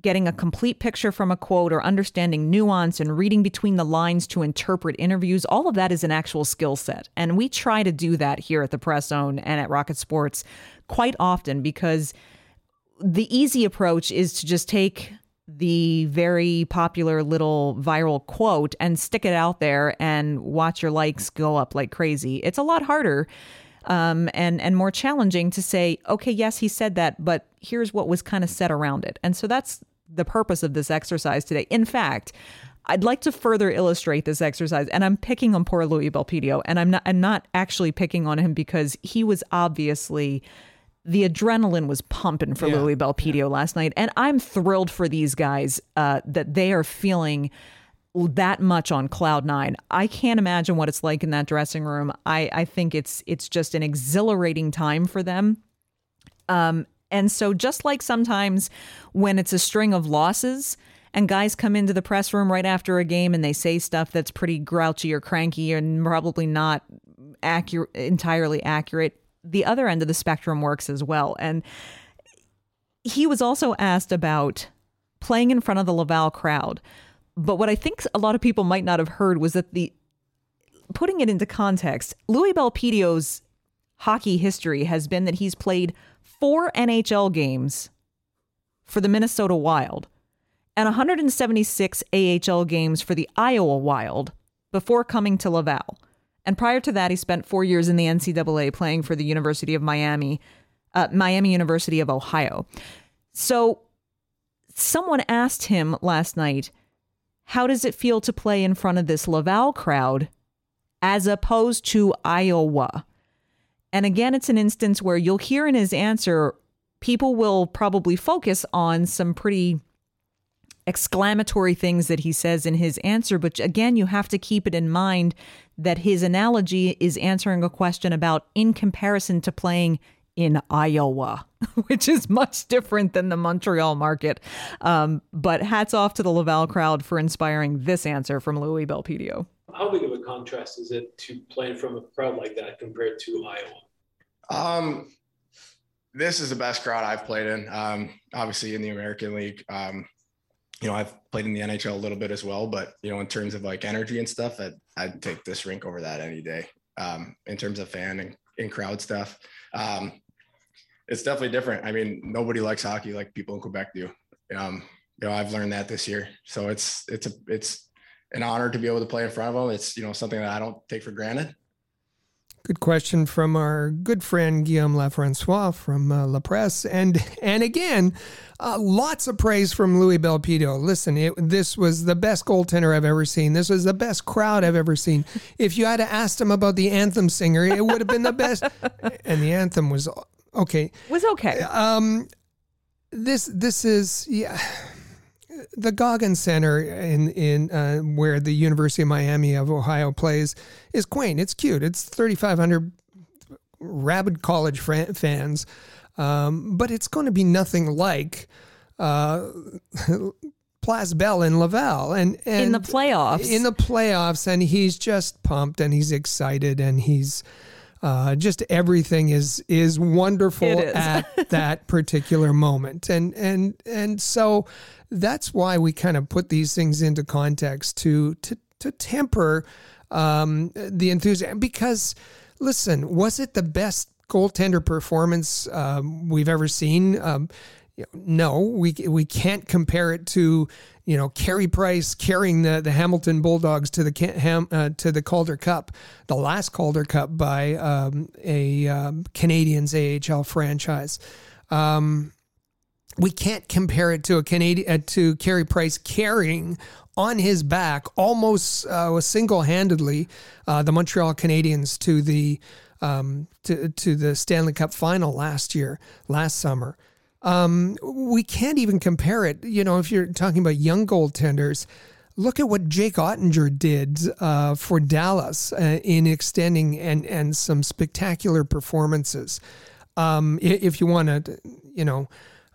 getting a complete picture from a quote or understanding nuance and reading between the lines to interpret interviews, all of that is an actual skill set. And we try to do that here at the Press Zone and at Rocket Sports quite often because the easy approach is to just take the very popular little viral quote and stick it out there and watch your likes go up like crazy. It's a lot harder um, and and more challenging to say, okay, yes, he said that, but here's what was kind of said around it. And so that's the purpose of this exercise today. In fact, I'd like to further illustrate this exercise, and I'm picking on poor Louie Belpedio, and I'm not I'm not actually picking on him because he was obviously the adrenaline was pumping for yeah. Louie Belpedio yeah. last night, and I'm thrilled for these guys uh, that they are feeling that much on cloud nine. I can't imagine what it's like in that dressing room. I, I think it's it's just an exhilarating time for them. Um, and so just like sometimes when it's a string of losses and guys come into the press room right after a game and they say stuff that's pretty grouchy or cranky and probably not accurate entirely accurate, the other end of the spectrum works as well. And he was also asked about playing in front of the Laval crowd. But what I think a lot of people might not have heard was that the putting it into context, Louie Belpedio's hockey history has been that he's played four NHL games for the Minnesota Wild and 176 AHL games for the Iowa Wild before coming to Laval. And prior to that, he spent four years in the NCAA playing for the University of Miami, uh, Miami University of Ohio. So someone asked him last night how does it feel to play in front of this Laval crowd as opposed to Iowa? And again, it's an instance where you'll hear in his answer, people will probably focus on some pretty exclamatory things that he says in his answer. But again, you have to keep it in mind that his analogy is answering a question about in comparison to playing in Iowa, which is much different than the Montreal market. Um, but hats off to the Laval crowd for inspiring this answer from Louie Belpedio. How big of a contrast is it to playing from a crowd like that compared to Iowa? Um, this is the best crowd I've played in. Um, obviously in the American League. Um, you know, I've played in the NHL a little bit as well, but you know, in terms of like energy and stuff, I'd, I'd take this rink over that any day. Um, in terms of fan and, and crowd stuff, um, it's definitely different. I mean, nobody likes hockey like people in Quebec do. Um, you know, I've learned that this year, so it's it's a it's an honor to be able to play in front of them. It's you know something that I don't take for granted. Good question from our good friend Guillaume Lefrançois from uh, La Presse, and and again, uh, lots of praise from Louie Belpedio. Listen, it, this was the best goaltender I've ever seen. This was the best crowd I've ever seen. If you had to ask him about the anthem singer, it would have been the best. and the anthem was okay. Was okay. Um, this this is yeah the Goggin Center in in uh, where the University of Miami of Ohio plays is quaint. It's cute. It's 3,500 rabid college fans, um, but it's going to be nothing like. Uh, Place Bell in Laval and, and in the playoffs. In the playoffs, and he's just pumped and he's excited and he's uh, just everything is is wonderful is. at that particular moment, and and and so that's why we kind of put these things into context to to to temper um, the enthusiasm. Because listen, was it the best goaltender performance um, we've ever seen? Um, no, we we can't compare it to you know Carey Price carrying the, the Hamilton Bulldogs to the Ham, uh, to the Calder Cup, the last Calder Cup by um, a um, Canadiens AHL franchise. Um, we can't compare it to a Canadian uh, to Carey Price carrying on his back almost uh, single handedly uh, the Montreal Canadiens to the um, to to the Stanley Cup final last year, last summer. Um, we can't even compare it. You know, if you're talking about young goaltenders, look at what Jake Oettinger did uh, for Dallas uh, in extending and and some spectacular performances. Um, if you want to, you know,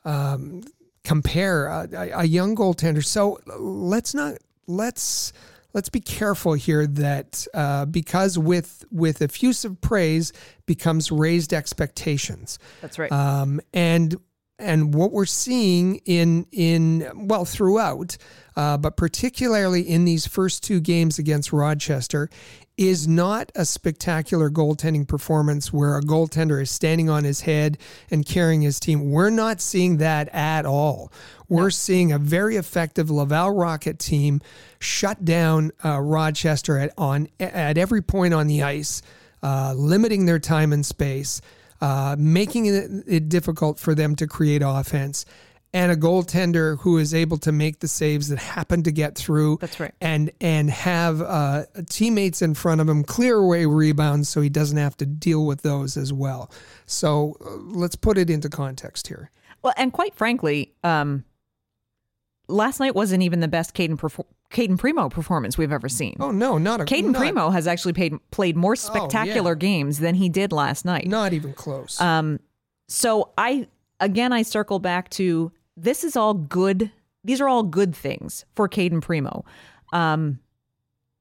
um, compare a, a, young goaltender, so let's not let's let's be careful here that uh, because with with effusive praise becomes raised expectations. That's right. Um, and and what we're seeing in in well throughout, uh, but particularly in these first two games against Rochester, is not a spectacular goaltending performance where a goaltender is standing on his head and carrying his team. We're not seeing that at all. We're no. seeing a very effective Laval Rocket team shut down uh, Rochester at on at every point on the ice, uh, limiting their time and space uh, making it, it difficult for them to create offense and a goaltender who is able to make the saves that happen to get through. That's right. And and have uh, teammates in front of him clear away rebounds so he doesn't have to deal with those as well. So uh, let's put it into context here. Well, and quite frankly, um, last night wasn't even the best Cayden perfor- Cayden Primeau performance we've ever seen. Oh no, not a Cayden not, Primeau has actually paid, played more spectacular oh, yeah. games than he did last night. Not even close. Um, so I again I circle back to this is all good. These are all good things for Cayden Primeau. Um,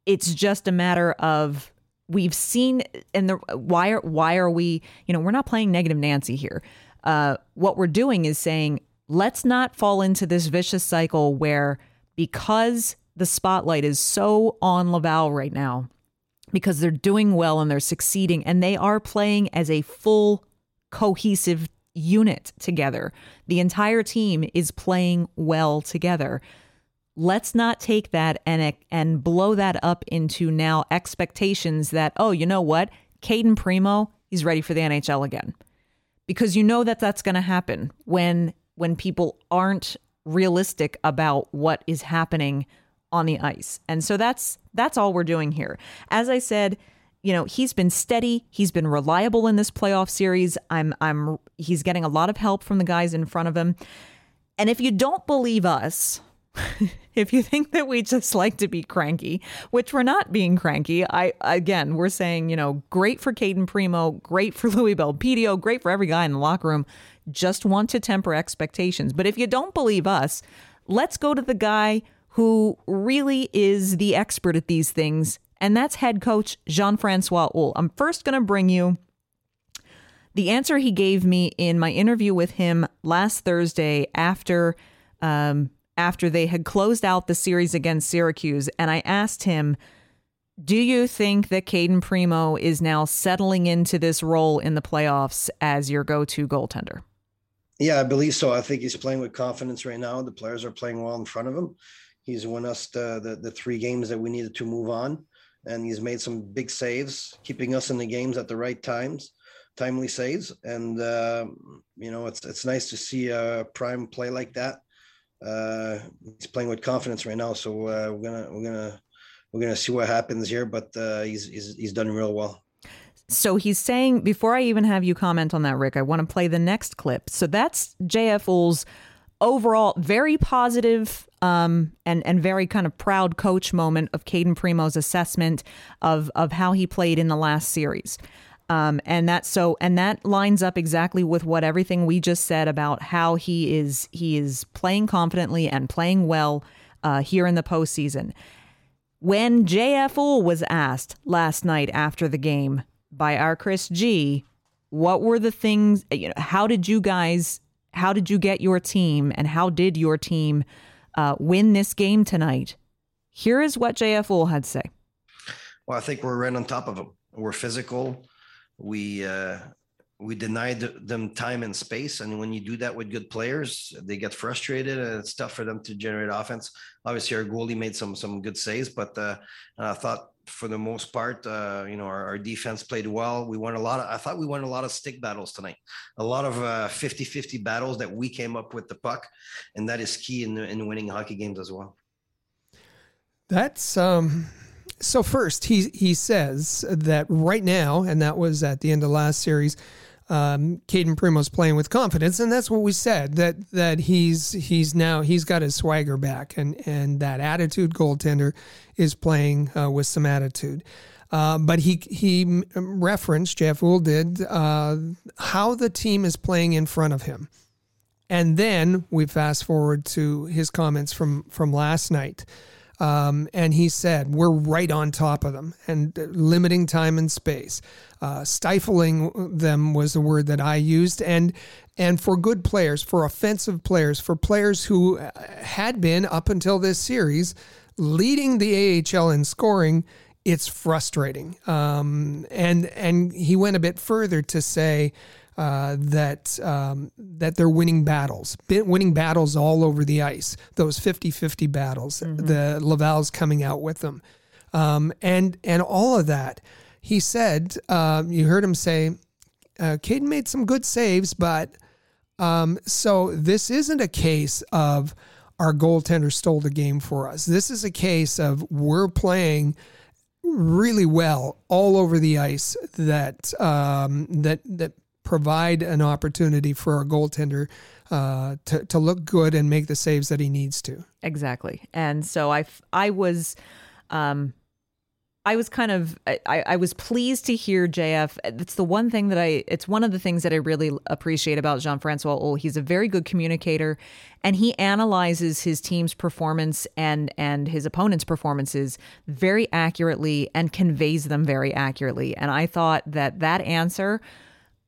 it's just a matter of we've seen and the why are why are we you know we're not playing negative Nancy here. Uh, what we're doing is saying let's not fall into this vicious cycle where because the spotlight is so on Laval right now because they're doing well and they're succeeding and they are playing as a full cohesive unit together. The entire team is playing well together. Let's not take that and and blow that up into now expectations that oh, you know what? Cayden Primeau, he's ready for the NHL again. Because you know that that's going to happen when when people aren't realistic about what is happening on the ice. And so that's that's all we're doing here. As I said, you know, he's been steady, he's been reliable in this playoff series. I'm I'm he's getting a lot of help from the guys in front of him. And if you don't believe us, if you think that we just like to be cranky, which we're not being cranky, I again we're saying, you know, great for Cayden Primeau, great for Louie Belpedio, great for every guy in the locker room. Just want to temper expectations. But if you don't believe us, let's go to the guy who really is the expert at these things, and that's head coach Jean Francois Houle. I'm first going to bring you the answer he gave me in my interview with him last Thursday after. Um, after they had closed out the series against Syracuse, and I asked him, Do you think that Cayden Primeau is now settling into this role in the playoffs as your go to goaltender? Yeah, I believe so. I think he's playing with confidence right now. The players are playing well in front of him. He's won us the, the, the three games that we needed to move on, and he's made some big saves, keeping us in the games at the right times, timely saves. And uh, you know, it's it's nice to see a prime play like that. Uh, he's playing with confidence right now, so uh, we're gonna we're gonna we're gonna see what happens here. But uh, he's he's he's done real well. So he's saying, before I even have you comment on that, Rick, I want to play the next clip. So that's JF Houle's overall very positive um, and and very kind of proud coach moment of Cayden Primeau's assessment of of how he played in the last series. Um, and that so and that lines up exactly with what everything we just said about how he is he is playing confidently and playing well uh, here in the postseason. When JF Houle was asked last night after the game by our Chris G, what were the things? You know, how did you guys how did you get your team and how did your team uh, win this game tonight? Here is what JF Houle had to say. Well, I think we're right on top of them. We're physical. We uh, we denied them time and space, and when you do that with good players, they get frustrated, and it's tough for them to generate offense. Obviously, our goalie made some some good saves, but uh, I thought for the most part, uh, you know, our, our, defense played well. We won a lot of, I thought we won a lot of stick battles tonight, a lot of uh, 50 50 battles that we came up with the puck. And that is key in, in winning hockey games as well. That's, um, so first he, he says that right now, and that was at the end of last series, um, Cayden Primeau's playing with confidence, and that's what we said that that he's he's now he's got his swagger back, and and that attitude goaltender is playing uh, with some attitude. Uh, but he he referenced JF Houle did uh, how the team is playing in front of him, and then we fast forward to his comments from from last night. Um, and he said, We're right on top of them and limiting time and space. Uh, stifling them was the word that I used. And, and for good players, for offensive players, for players who uh, had been up until this series leading the AHL in scoring, it's frustrating. Um, and, and he went a bit further to say, uh, that um, that they're winning battles, winning battles all over the ice. Those 50-50 battles, mm-hmm. the Laval's coming out with them, um, and and all of that. He said, uh, you heard him say, uh, Cayden made some good saves, but um, so this isn't a case of our goaltender stole the game for us. This is a case of we're playing really well all over the ice that um, that that provide an opportunity for our goaltender uh, to, to look good and make the saves that he needs to. Exactly. And so I, I was, um, I was kind of I, I was pleased to hear JF. It's the one thing that I it's one of the things that I really appreciate about Jean Francois Houle. He's a very good communicator and he analyzes his team's performance and and his opponent's performances very accurately and conveys them very accurately. And I thought that that answer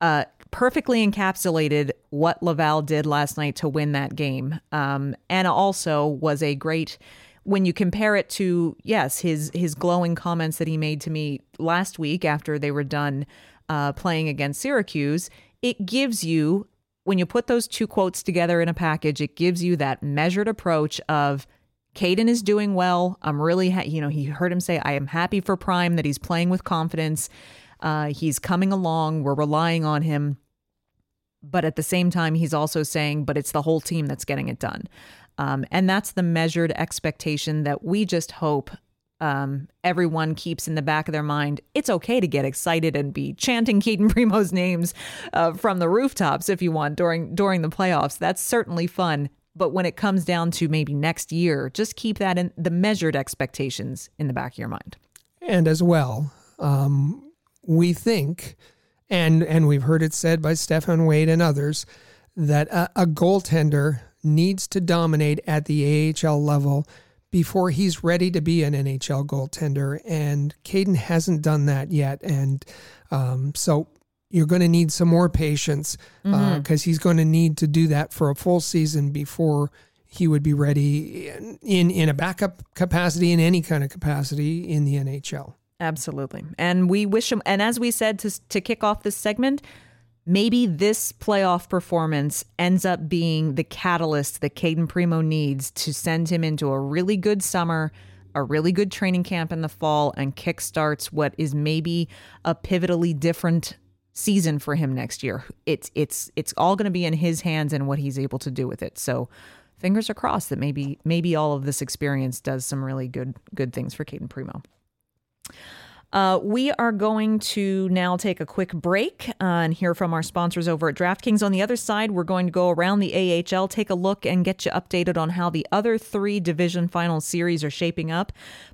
uh, perfectly encapsulated what Laval did last night to win that game, um, and also was a great. When you compare it to yes, his his glowing comments that he made to me last week after they were done uh, playing against Syracuse, it gives you when you put those two quotes together in a package, it gives you that measured approach of Cayden is doing well. I'm really, ha- you know, he heard him say, I am happy for Prime that he's playing with confidence. Uh, he's coming along. We're relying on him. But at the same time, he's also saying, but it's the whole team that's getting it done. Um, and that's the measured expectation that we just hope um, everyone keeps in the back of their mind. It's okay to get excited and be chanting Cayden Primeau's names uh, from the rooftops if you want during during the playoffs. That's certainly fun. But when it comes down to maybe next year, just keep that in the measured expectations in the back of your mind. And as well, um, we think, and and we've heard it said by Stéphane Waite and others, that a, a goaltender needs to dominate at the AHL level before he's ready to be an NHL goaltender. And Cayden hasn't done that yet. And um, so you're going to need some more patience because uh, mm-hmm. uh, he's going to need to do that for a full season before he would be ready in, in a backup capacity, in any kind of capacity in the NHL. Absolutely. And we wish him, and as we said to, to kick off this segment, maybe this playoff performance ends up being the catalyst that Cayden Primeau needs to send him into a really good summer, a really good training camp in the fall, and kickstarts what is maybe a pivotally different season for him next year. It's it's it's all going to be in his hands and what he's able to do with it. So fingers are crossed that maybe maybe all of this experience does some really good good things for Cayden Primeau. Uh, we are going to now take a quick break uh, and hear from our sponsors over at DraftKings. On the other side, we're going to go around the AHL, take a look, and get you updated on how the other three division final series are shaping up.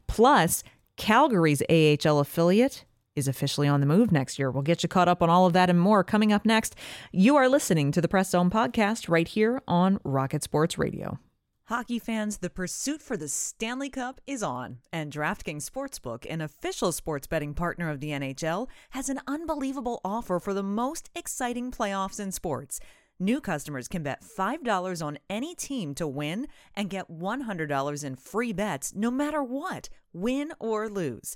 Plus, Calgary's AHL affiliate is officially on the move next year. We'll get you caught up on all of that and more coming up next. You are listening to the Press Zone podcast right here on Rocket Sports Radio. Hockey fans, the pursuit for the Stanley Cup is on, and DraftKings Sportsbook, an official sports betting partner of the NHL, has an unbelievable offer for the most exciting playoffs in sports. New customers can bet $5 on any team to win and get $100 in free bets no matter what, win or lose.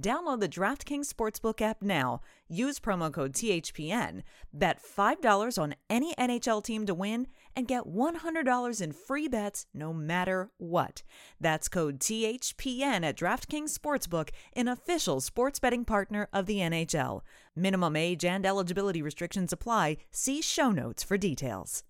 Download the DraftKings Sportsbook app now. Use promo code THPN. Bet $5 on any NHL team to win and get $100 in free bets no matter what. That's code THPN at DraftKings Sportsbook, an official sports betting partner of the NHL. Minimum age and eligibility restrictions apply. See show notes for details.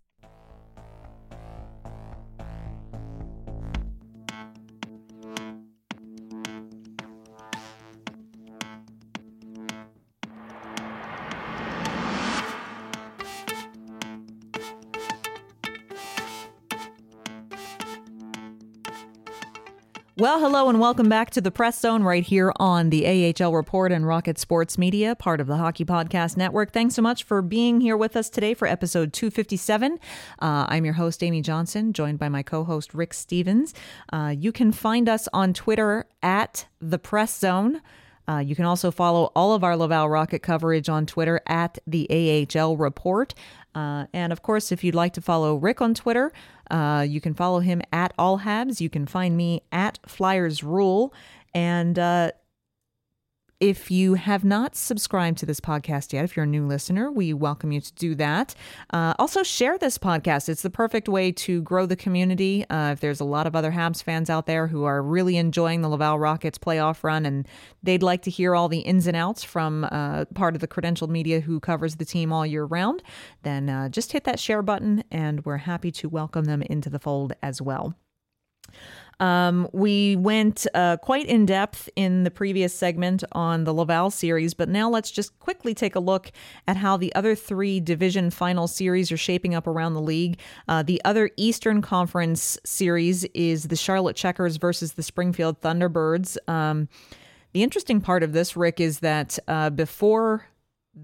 Well, hello and welcome back to the Press Zone right here on the AHL Report and Rocket Sports Media, part of the Hockey Podcast Network. Thanks so much for being here with us today for episode 257. Uh, I'm your host, Amy Johnson, joined by my co host, Rick Stephens. Uh, you can find us on Twitter at the Press Zone. Uh, you can also follow all of our Laval Rocket coverage on Twitter at the AHL Report. Uh, and of course, if you'd like to follow Rick on Twitter, uh, you can follow him at All Habs. You can find me at Flyers Rule. And uh, if you have not subscribed to this podcast yet, if you're a new listener, we welcome you to do that. Uh, also, share this podcast. It's the perfect way to grow the community. Uh, if there's a lot of other Habs fans out there who are really enjoying the Laval Rockets playoff run and they'd like to hear all the ins and outs from uh, part of the credentialed media who covers the team all year round, then uh, just hit that share button and we're happy to welcome them into the fold as well. Um, we went uh, quite in depth in the previous segment on the Laval series, but now let's just quickly take a look at how the other three division final series are shaping up around the league. Uh, the other Eastern Conference series is the Charlotte Checkers versus the Springfield Thunderbirds. Um, the interesting part of this, Rick, is that uh, before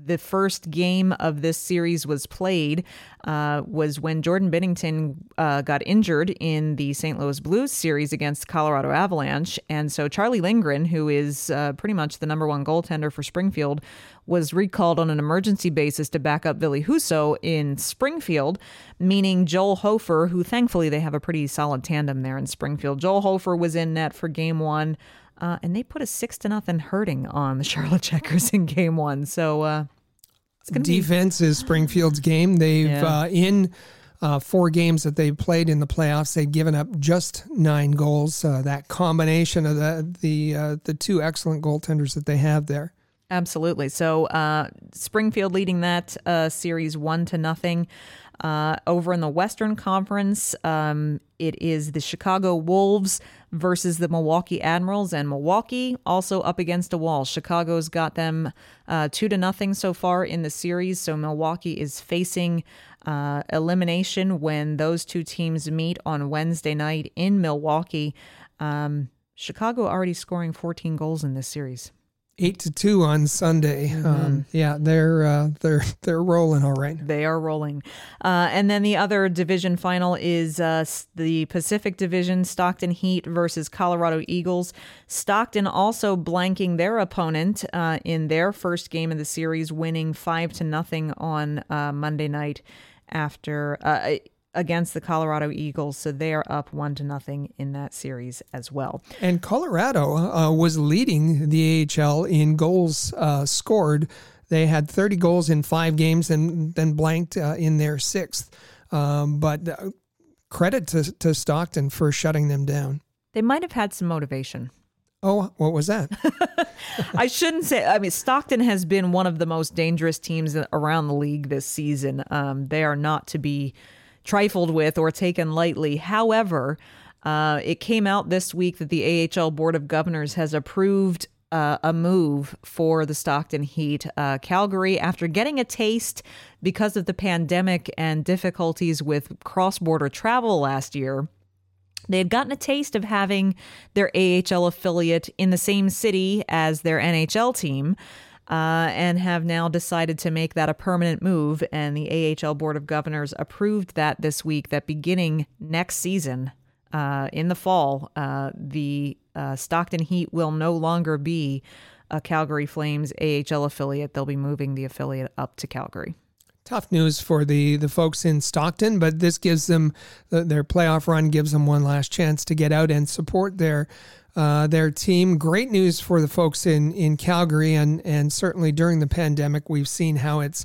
the first game of this series was played uh, was when Jordan Binnington uh, got injured in the St. Louis Blues series against Colorado Avalanche. And so Charlie Lindgren, who is uh, pretty much the number one goaltender for Springfield, was recalled on an emergency basis to back up Ville Husso in Springfield, meaning Joel Hofer, who thankfully they have a pretty solid tandem there in Springfield. Joel Hofer was in net for game one. Uh, and they put a six to nothing hurting on the Charlotte Checkers in Game One. So uh, it's going to be Defense is Springfield's game. They've Yeah. uh, in uh, four games that they've played in the playoffs, they've given up just nine goals. Uh, that combination of the the uh, the two excellent goaltenders that they have there. Absolutely. So uh, Springfield leading that uh, series one to nothing. Uh, over in the Western Conference, um, it is the Chicago Wolves versus the Milwaukee Admirals, and Milwaukee also up against a wall. Chicago's got them uh, two to nothing so far in the series. So Milwaukee is facing uh, elimination when those two teams meet on Wednesday night in Milwaukee. Um, Chicago already scoring 14 goals in this series. Eight to two on Sunday. Um, yeah, they're uh, they're they're rolling all right. They are rolling. Uh, and then the other division final is uh, the Pacific Division Stockton Heat versus Colorado Eagles. Stockton also blanking their opponent uh, in their first game of the series, winning five to nothing on uh, Monday night after uh, against the Colorado Eagles. So they are up one to nothing in that series as well. And Colorado uh, was leading the AHL in goals uh, scored. They had 30 goals in five games and then blanked uh, in their sixth. Um, but uh, credit to, to Stockton for shutting them down. They might have had some motivation. Oh, what was that? I shouldn't say. I mean, Stockton has been one of the most dangerous teams around the league this season. Um, they are not to be trifled with or taken lightly. However, uh, it came out this week that the AHL Board of Governors has approved uh, a move for the Stockton Heat. Uh, Calgary, after getting a taste because of the pandemic and difficulties with cross border travel last year, they had gotten a taste of having their AHL affiliate in the same city as their NHL team. Uh, and have now decided to make that a permanent move. And the AHL Board of Governors approved that this week, that beginning next season, uh, in the fall, uh, the uh, Stockton Heat will no longer be a Calgary Flames AHL affiliate. They'll be moving the affiliate up to Calgary. Tough news for the the folks in Stockton, but this gives them their playoff run gives them one last chance to get out and support their uh, their team. Great news for the folks in in Calgary, and and certainly during the pandemic, we've seen how it's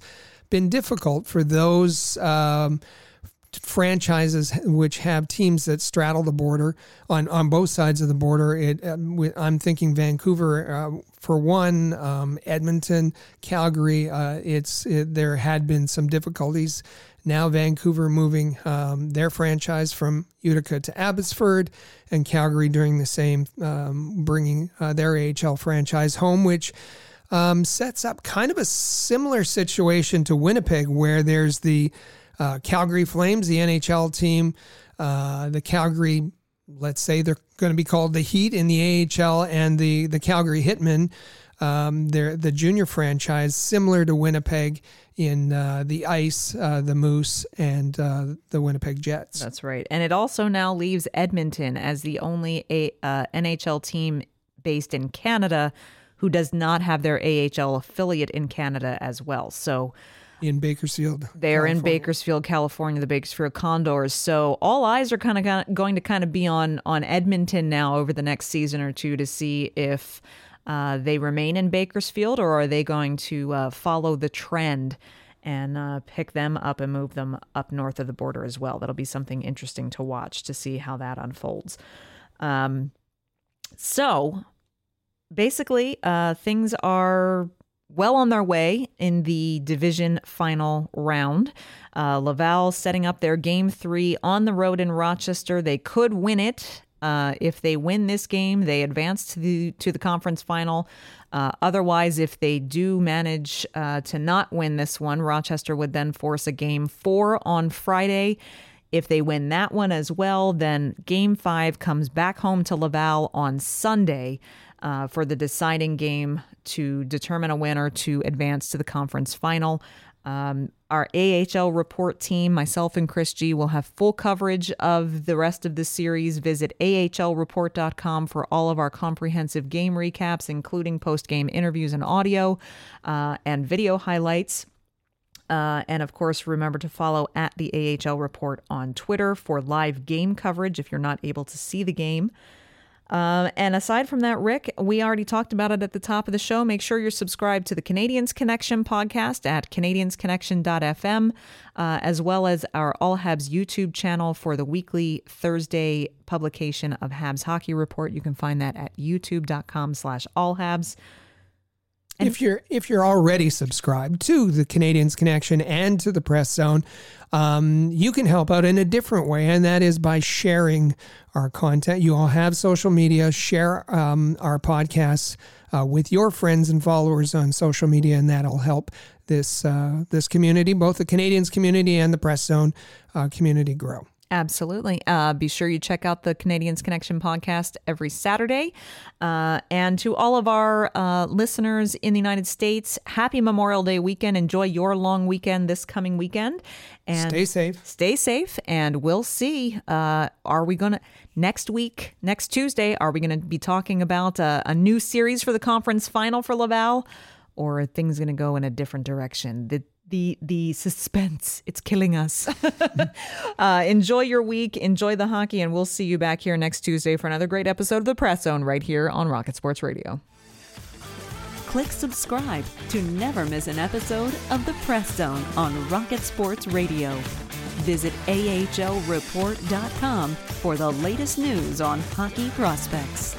been difficult for those. Um, franchises which have teams that straddle the border on, on both sides of the border. It, um, I'm thinking Vancouver uh, for one, um, Edmonton, Calgary. Uh, it's it, there had been some difficulties. Now Vancouver moving um, their franchise from Utica to Abbotsford, and Calgary doing the same, um, bringing uh, their AHL franchise home, which um, sets up kind of a similar situation to Winnipeg, where there's the uh, Calgary Flames, the NHL team, uh, the Calgary, let's say they're going to be called the Heat in the AHL, and the the Calgary Hitmen, um, they're the junior franchise, similar to Winnipeg in uh, the Ice, uh, the Moose, and uh, the Winnipeg Jets. That's right. And it also now leaves Edmonton as the only a, uh, NHL team based in Canada who does not have their AHL affiliate in Canada as well. So in Bakersfield. they're in Bakersfield, California, the Bakersfield Condors. So all eyes are kind of going to kind of be on on Edmonton now over the next season or two to see if uh, they remain in Bakersfield or are they going to uh, follow the trend and uh, pick them up and move them up north of the border as well. That'll be something interesting to watch to see how that unfolds. Um, so basically, uh, things are well on their way in the division final round. Uh, Laval setting up their game three on the road in Rochester. They could win it. Uh, if they win this game, they advance to the to the conference final. Uh, otherwise, if they do manage uh, to not win this one, Rochester would then force a game four on Friday. If they win that one as well, then game five comes back home to Laval on Sunday uh, for the deciding game to determine a winner to advance to the conference final. Um, our AHL report team, myself and Chris G, will have full coverage of the rest of the series. Visit ahlreport.com for all of our comprehensive game recaps, including post game interviews and audio uh, and video highlights. Uh, and of course, remember to follow at the AHL Report on Twitter for live game coverage if you're not able to see the game. Uh, and aside from that, Rick, we already talked about it at the top of the show. Make sure you're subscribed to the Canadiens Connection podcast at canadiensconnection.fm, uh, as well as our All Habs YouTube channel for the weekly Thursday publication of Habs Hockey Report. You can find that at youtube.com slash allhabs. if you're if you're already subscribed to the Canadiens Connection and to the Press Zone, um, you can help out in a different way, and that is by sharing our content. You all have social media. Share um, our podcasts uh, with your friends and followers on social media, and that'll help this uh, this community, both the Canadiens community and the Press Zone uh, community, grow. Absolutely. Uh, be sure you check out the Canadiens Connection podcast every Saturday. Uh, and to all of our uh, listeners in the United States, happy Memorial Day weekend. Enjoy your long weekend this coming weekend. And Stay safe. Stay safe. And we'll see. Uh, are we going to, next week, next Tuesday, are we going to be talking about a, a new series for the conference final for Laval? Or are things going to go in a different direction? The, the the suspense it's killing us uh, enjoy your week enjoy the hockey and we'll see you back here next tuesday for another great episode of the press zone right here on rocket sports radio Click subscribe to never miss an episode of The Press Zone on Rocket Sports Radio. Visit AHLReport.com for the latest news on hockey prospects.